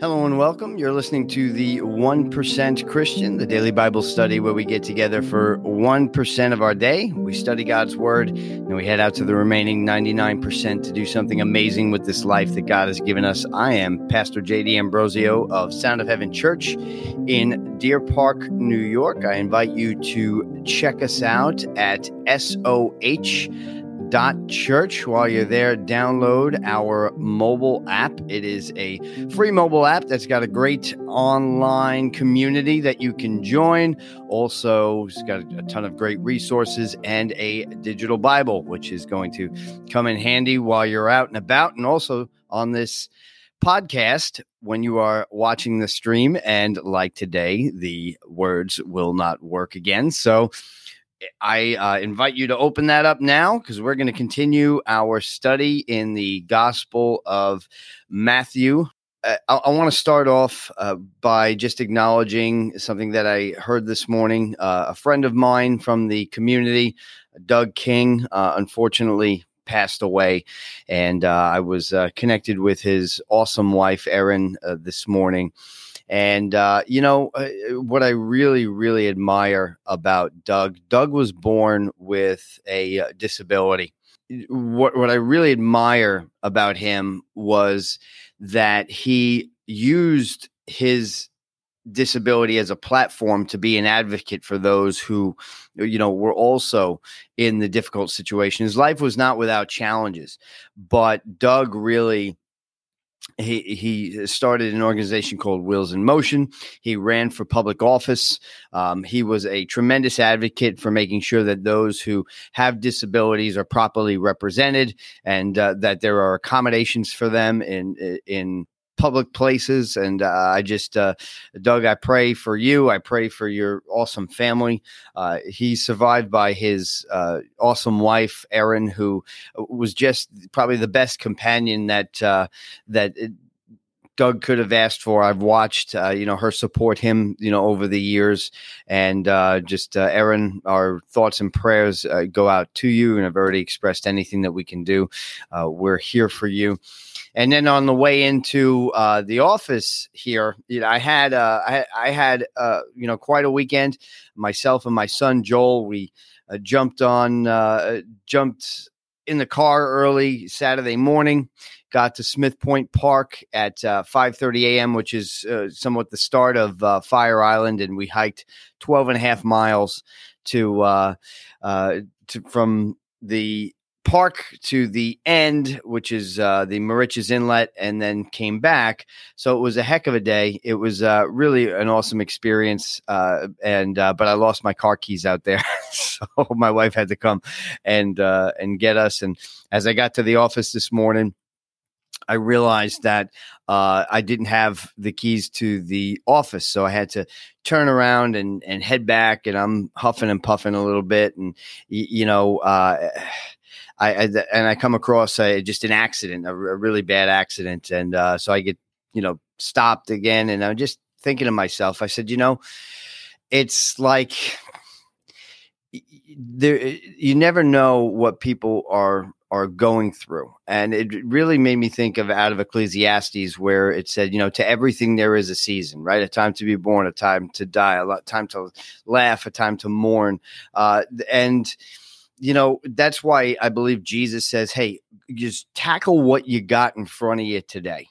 Hello and welcome. You're listening to the 1% Christian, the daily Bible study where we get together for 1% of our day. We study God's Word and we head out to the remaining 99% to do something amazing with this life that God has given us. I am Pastor Jay D'Ambrosio of Sound of Heaven Church in Deer Park, New York. I invite you to check us out at SOH church. While you're there download our mobile app. It is a free mobile app that's got a great online community that you can join. Also it's got a ton of great resources and a digital bible which is going to come in handy while you're out and about. And also on this podcast when you are watching the stream and like today the words will not work again. So I uh, invite you to open that up now because we're going to continue our study in the Gospel of Matthew. Uh, I, I want to start off uh, by just acknowledging something that I heard this morning. Uh, a friend of mine from the community, Doug King, uh, unfortunately passed away. And uh, I was connected with his awesome wife, Erin, this morning. And, uh, you know, uh, what I really, really admire about Doug, Doug was born with a uh, disability. What, what I really admire about him was that he used his disability as a platform to be an advocate for those who you know were also in the difficult situation his life was not without challenges but doug really he he started an organization called Wheels in Motion. He ran for public office. Um, he was a tremendous advocate for making sure that those who have disabilities are properly represented and uh, that there are accommodations for them in in public places. And uh, I just, uh, Doug, I pray for you. I pray for your awesome family. Uh, he's survived by his uh, awesome wife, Erin, who was just probably the best companion that uh, that. Doug could have asked for. I've watched, uh, you know, her support him, you know, over the years, and uh, just uh, Erin, our thoughts and prayers uh, go out to you, and I've already expressed anything that we can do. Uh, we're here for you. And then on the way into uh, the office here, you know, I had uh, I, I had you know quite a weekend. Myself and my son Joel, we jumped on jumped in the car early Saturday morning. Got to Smith Point Park at 5:30 uh, a.m., which is somewhat the start of Fire Island, and we hiked 12 and a half miles to, to from the park to the end, which is uh, the Moriches Inlet, and then came back. So it was a heck of a day. It was uh, really an awesome experience. Uh, and uh, but I lost my car keys out there, so my wife had to come and uh, and get us. And as I got to the office this morning. I realized that uh, I didn't have the keys to the office, so I had to turn around and, and head back. And I'm huffing and puffing a little bit, and you know, uh, I, I and I come across a, just an accident, a, a really bad accident, and uh, so I get you know stopped again, and I'm just thinking to myself, I said, you know, it's like there you never know what people are are going through and it really made me think of out of ecclesiastes where it said you know to everything there is a season right a time to be born a time to die a time to laugh a time to mourn uh, and you know, that's why I believe Jesus says, hey, just tackle what you got in front of you today.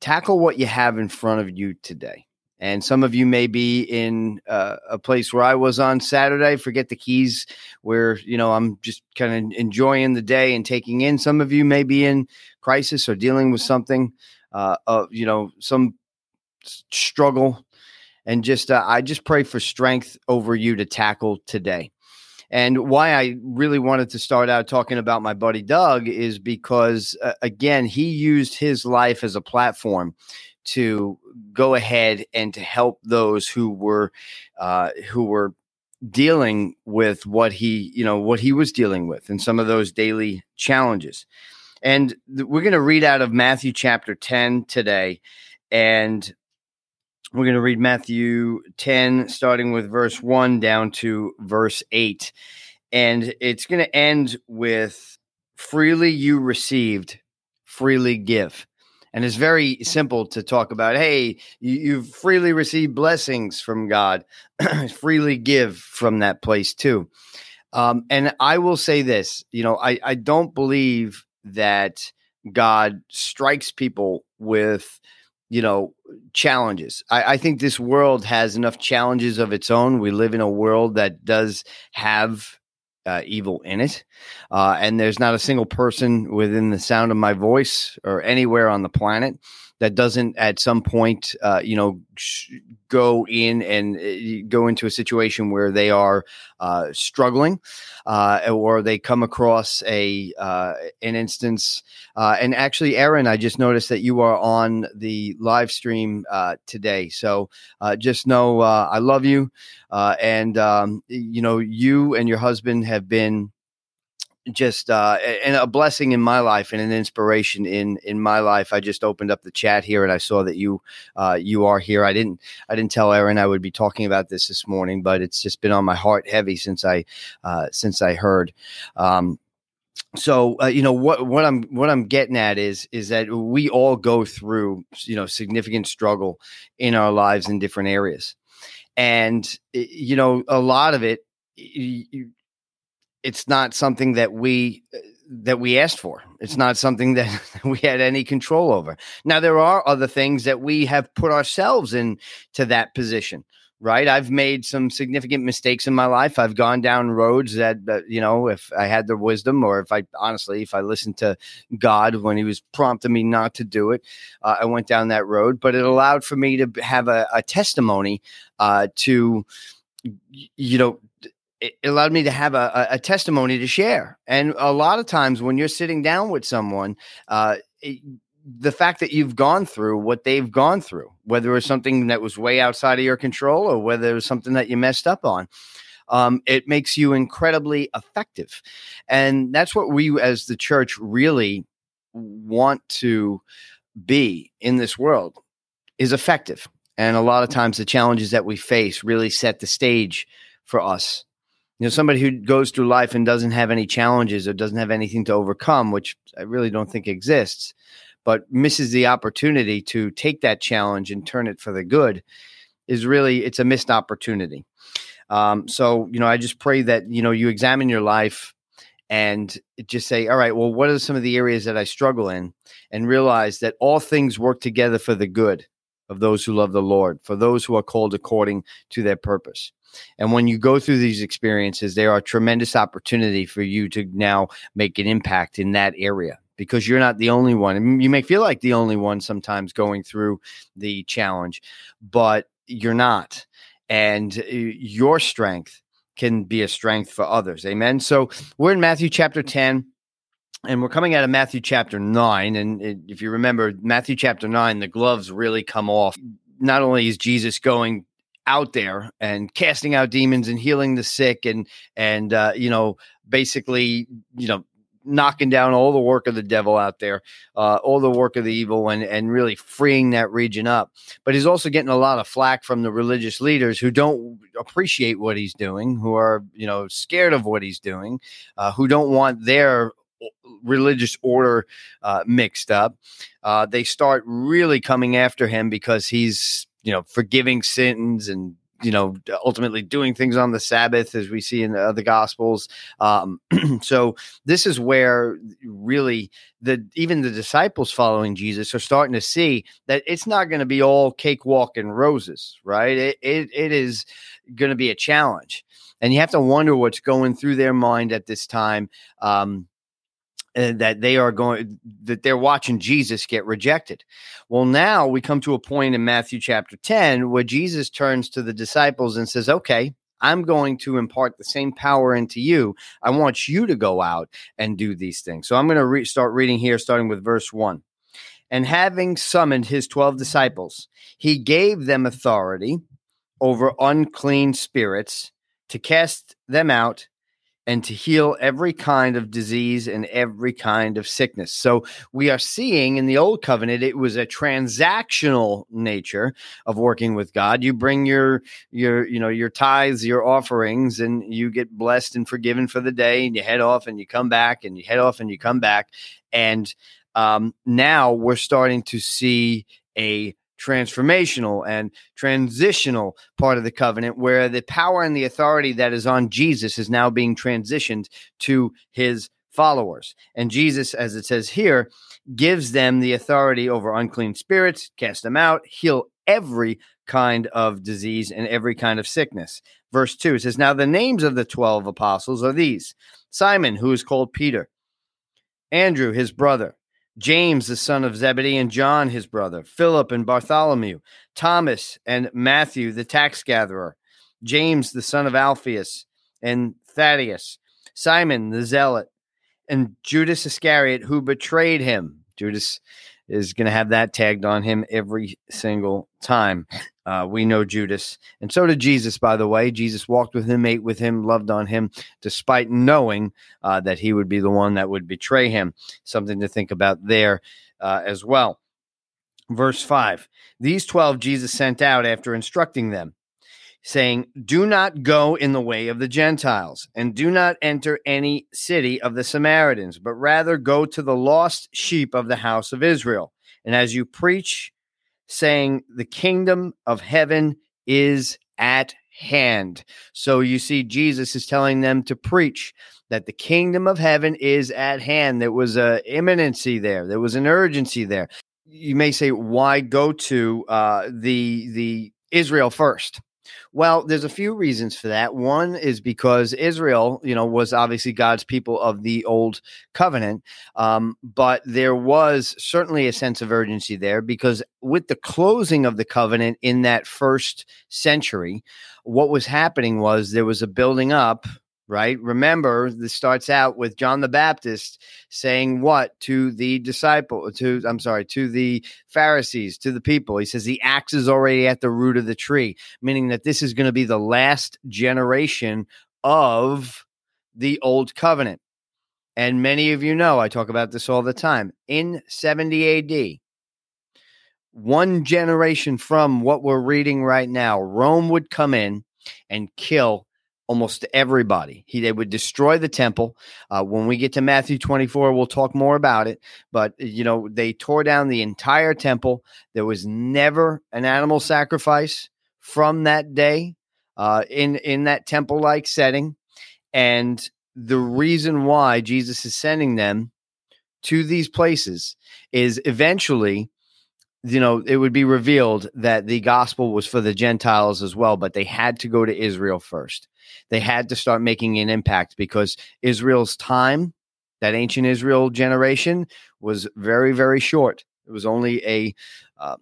Tackle what you have in front of you today. And some of you may be in uh, a place where I was on Saturday. Forget the keys, where you know I'm just kind of enjoying the day and taking in. Some of you may be in crisis or dealing with something, uh, you know, some struggle, and just uh, I just pray for strength over you to tackle today. And why I really wanted to start out talking about my buddy Doug is because, uh, again, he used his life as a platform to go ahead and to help those who were uh, who were dealing with what he you know what he was dealing with and some of those daily challenges. And th- we're going to read out of Matthew chapter 10 today. And we're going to read Matthew 10, starting with verse 1 down to verse 8. And it's going to end with freely you received, freely give. And it's very simple to talk about, hey, you, you freely received blessings from God, freely give from that place too. Um, and I will say this, you know, I, I don't believe that God strikes people with, you know, challenges. I, I think this world has enough challenges of its own. We live in a world that does have uh, evil in it. Uh, and there's not a single person within the sound of my voice or anywhere on the planet that doesn't at some point, uh, you know, sh- go in and uh, go into a situation where they are uh, struggling, uh, or they come across a uh, an instance. Uh, and actually, Erin, I just noticed that you are on the live stream today. So just know I love you, and um, you know you and your husband have been just uh, and a blessing in my life and an inspiration in in my life. I just opened up the chat here and I saw that you uh, you are here. I didn't I didn't tell Erin I would be talking about this this morning, but it's just been on my heart heavy since I uh, since I heard. Um, so uh, you know what what I'm what I'm getting at is is that we all go through you know significant struggle in our lives in different areas, and you know a lot of it. It's not something that we that we asked for. It's not something that we had any control over. Now there are other things that we have put ourselves in to that position, right? I've made some significant mistakes in my life. I've gone down roads that uh, you know, if I had the wisdom or if I honestly, if I listened to God when he was prompting me not to do it, uh, I went down that road, but it allowed for me to have a, a testimony uh, to you know it allowed me to have a, a, testimony to share. And a lot of times when you're sitting down with someone, uh, it, the fact that you've gone through what they've gone through, whether it was something that was way outside of your control or whether it was something that you messed up on, um, it makes you incredibly effective. And that's what we as the church really want to be in this world is effective. And a lot of times the challenges that we face really set the stage for us know somebody who goes through life and doesn't have any challenges or doesn't have anything to overcome which i really don't think exists but misses the opportunity to take that challenge and turn it for the good is really it's a missed opportunity. Um, so you know i just pray that you know you examine your life and just say all right well what are some of the areas that i struggle in? And realize that all things work together for the good of those who love the lord for those who are called according to their purpose and when you go through these experiences, there are tremendous opportunity for you to now make an impact in that area because you're not the only one. you may feel like the only one sometimes going through the challenge, but you're not. And uh, your strength can be a strength for others. Amen. So we're in Matthew chapter 10 and we're coming out of Matthew chapter 9 and if you remember Matthew chapter 9 the gloves really come off not only is Jesus going out there and casting out demons and healing the sick and and uh, you know basically you know knocking down all the work of the devil out there, uh, all the work of the evil, and and really freeing that region up. But he's also getting a lot of flack from the religious leaders who don't appreciate what he's doing, who are you know scared of what he's doing, uh, who don't want their religious order uh, mixed up. Uh, they start really coming after him because he's you know, forgiving sins and you know ultimately doing things on the sabbath as we see in the, other gospels. Um, so this is where really the even the disciples following jesus are starting to see that it's not going to be all cakewalk and roses right? It, it, it is going to be a challenge. And you have to wonder what's going through their mind at this time. Um, that they are going that they're watching Jesus get rejected. Well, now we come to a point in Matthew chapter 10 where Jesus turns to the disciples and says, "Okay, I'm going to impart the same power into you. I want you to go out and do these things." So I'm going to re- start reading here starting with verse 1. And having summoned his 12 disciples, he gave them authority over unclean spirits to cast them out and to heal every kind of disease and every kind of sickness. So we are seeing in the old covenant it was a transactional nature of working with God. You bring your your you know your tithes, your offerings and you get blessed and forgiven for the day and you head off and you come back and you head off and you come back and um, now we're starting to see a transformational and transitional part of the covenant where the power and the authority that is on Jesus is now being transitioned to his followers. And Jesus, as it says here, gives them the authority over unclean spirits, cast them out, heal every kind of disease and every kind of sickness. Verse 2 it says, Now the names of the 12 apostles are these Simon, who is called Peter, Andrew, his brother, James, the son of Zebedee, and John, his brother, Philip and Bartholomew, Thomas and Matthew, the tax gatherer, James, the son of Alphaeus, and Thaddeus, Simon, the zealot, and Judas Iscariot, who betrayed him. Judas is going to have that tagged on him every single time. Uh, we know Judas, and so did Jesus, by the way. Jesus walked with him, ate with him, loved on him, despite knowing uh, that he would be the one that would betray him. Something to think about there uh, as well. Verse 5 These 12 Jesus sent out after instructing them saying, Do not go in the way of the Gentiles, and do not enter any city of the Samaritans, but rather go to the lost sheep of the house of Israel. And as you preach, saying, The kingdom of heaven is at hand. So you see, Jesus is telling them to preach that the kingdom of heaven is at hand. There was a imminency there. There was an urgency there. You may say, why go to uh, the the Israel first? Well, there's a few reasons for that. One is because Israel, you know, was obviously God's people of the old covenant, um, but there was certainly a sense of urgency there because with the closing of the covenant in that first century, what was happening was there was a building up right? Remember, this starts out with John the Baptist saying what to the disciple, to I'm sorry, to the Pharisees, to the people. He says the axe is already at the root of the tree, meaning that this is going to be the last generation of the old covenant. And many of you know, I talk about this all the time. In 70 AD, one generation from what we're reading right now, Rome would come in and kill almost everybody. He they would destroy the temple. Uh, when we get to Matthew 24, we'll talk more about it. But you know, they tore down the entire temple. There was never an animal sacrifice from that day uh, in in that temple like setting, and the reason why Jesus is sending them to these places is eventually you know, it would be revealed that the gospel was for the Gentiles as well, but they had to go to Israel first. They had to start making an impact because Israel's time, that ancient Israel generation, was very, very short. It was only a uh,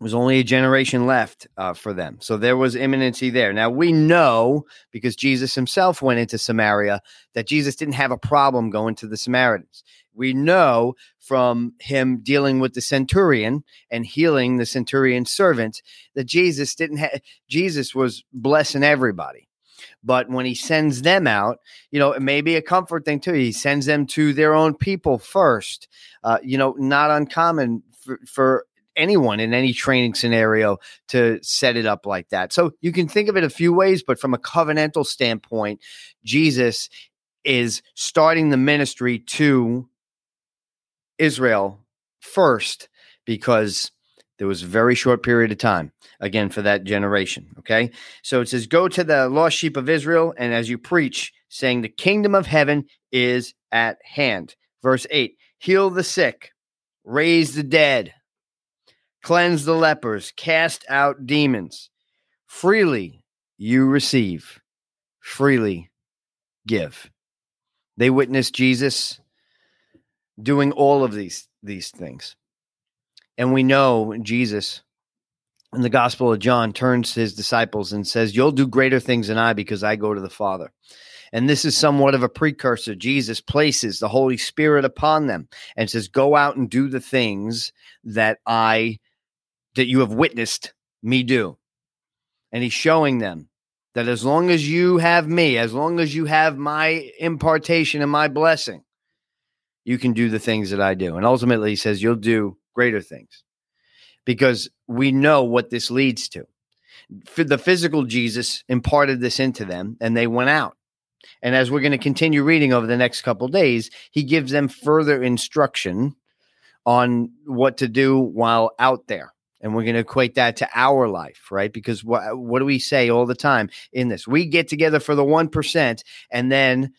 was only a generation left uh, for them. So there was imminency there. Now we know because Jesus himself went into Samaria that Jesus didn't have a problem going to the Samaritans we know from him dealing with the centurion and healing the centurion's servant that Jesus didn't have Jesus was blessing everybody. But when he sends them out, you know, it may be a comfort thing too. He sends them to their own people first. Uh, you know, not uncommon for, for anyone in any training scenario to set it up like that. So you can think of it a few ways, but from a covenantal standpoint, Jesus is starting the ministry to Israel first because there was a very short period of time again for that generation okay? So it says go to the lost sheep of israel and as you preach saying the kingdom of heaven is at hand. Verse 8 heal the sick raise the dead cleanse the lepers cast out demons. Freely you receive freely give. They witnessed jesus doing all of these these things. And we know Jesus in the Gospel of John turns to his disciples and says, You'll do greater things than I because I go to the Father. And this is somewhat of a precursor. Jesus places the Holy Spirit upon them and says, Go out and do the things that I that you have witnessed me do. And he's showing them that as long as you have me, as long as you have my impartation and my blessing, you can do the things that I do. And ultimately, he says, you'll do greater things because we know what this leads to. The physical Jesus imparted this into them and they went out. And as we're going to continue reading over the next couple days, he gives them further instruction on what to do while out there. And we're going to equate that to our life, right? Because what, what do we say all the time in this? We get together for the 1% and then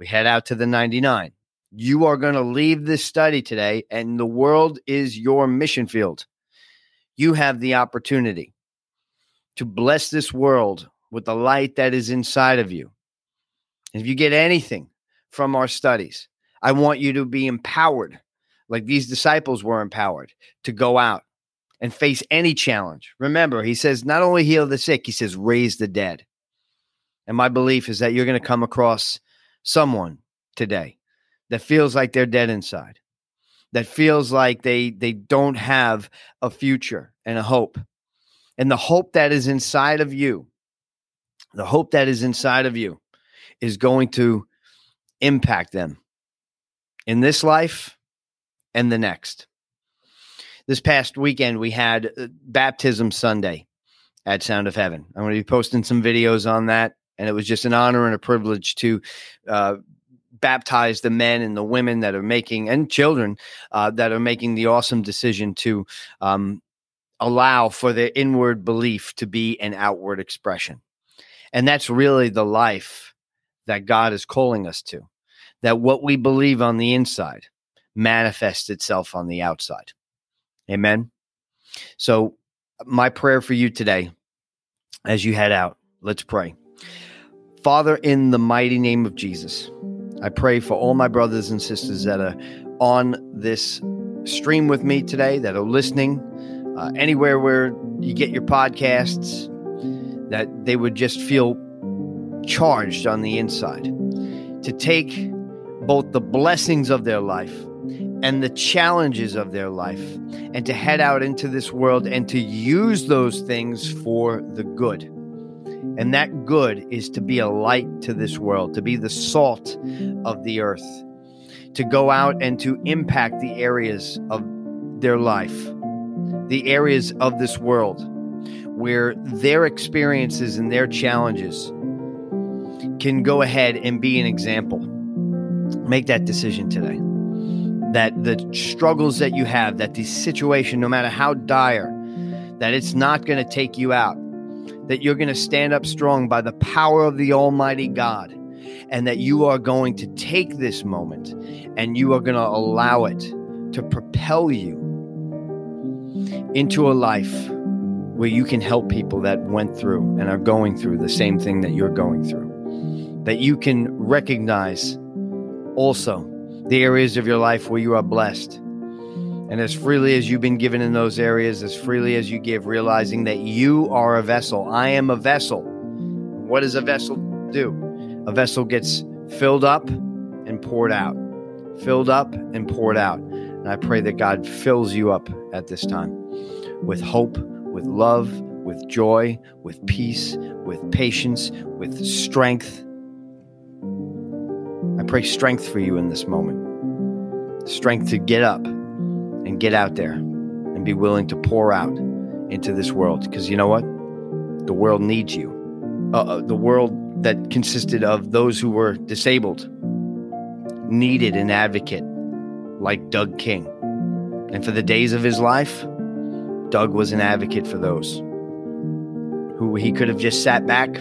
we head out to the 99. You are going to leave this study today, and the world is your mission field. You have the opportunity to bless this world with the light that is inside of you. If you get anything from our studies, I want you to be empowered, like these disciples were empowered, to go out and face any challenge. Remember, he says, not only heal the sick, he says, raise the dead. And my belief is that you're going to come across someone today that feels like they're dead inside, that feels like they they don't have a future and a hope. And the hope that is inside of you, the hope that is inside of you is going to impact them in this life and the next. This past weekend, we had uh, Baptism Sunday at Sound of Heaven. I'm going to be posting some videos on that. And it was just an honor and a privilege to uh, baptize the men and the women that are making and children uh, that are making the awesome decision to um, allow for their inward belief to be an outward expression. And that's really the life that God is calling us to. That what we believe on the inside manifests itself on the outside. Amen. So, my prayer for you today as you head out, let's pray. Father, in the mighty name of Jesus, I pray for all my brothers and sisters that are on this stream with me today, that are listening, uh, anywhere where you get your podcasts, that they would just feel charged on the inside to take both the blessings of their life and the challenges of their life and to head out into this world and to use those things for the good. And that good is to be a light to this world, to be the salt of the earth, to go out and to impact the areas of their life, the areas of this world where their experiences and their challenges can go ahead and be an example. Make that decision today. That the struggles that you have, that the situation, no matter how dire, that it's not going to take you out that you're going to stand up strong by the power of the Almighty God, and that you are going to take this moment and you are going to allow it to propel you into a life where you can help people that went through and are going through the same thing that you're going through. That you can recognize also the areas of your life where you are blessed and as freely as you've been given in those areas, as freely as you give, realizing that you are a vessel. I am a vessel. What does a vessel do? A vessel gets filled up and poured out, filled up and poured out. And I pray that God fills you up at this time with hope, with love, with joy, with peace, with patience, with strength. I pray strength for you in this moment, strength to get up and get out there and be willing to pour out into this world. Because you know what? The world needs you. Uh, uh, the world that consisted of those who were disabled needed an advocate like Doug King. And for the days of his life, Doug was an advocate for those who he could have just sat back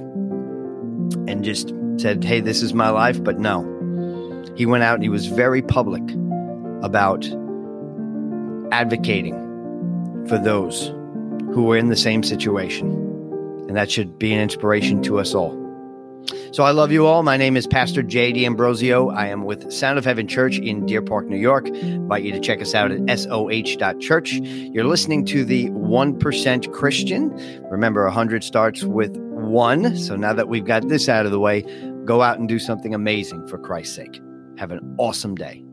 and just said, Hey, this is my life. But no, he went out and he was very public about advocating for those who are in the same situation. And that should be an inspiration to us all. So I love you all. My name is Pastor Jay D'Ambrosio. I am with Sound of Heaven Church in Deer Park, New York. I invite you to check us out at soh.church. You're listening to the 1% Christian. Remember, 100 starts with one. So now that we've got this out of the way, go out and do something amazing for Christ's sake. Have an awesome day.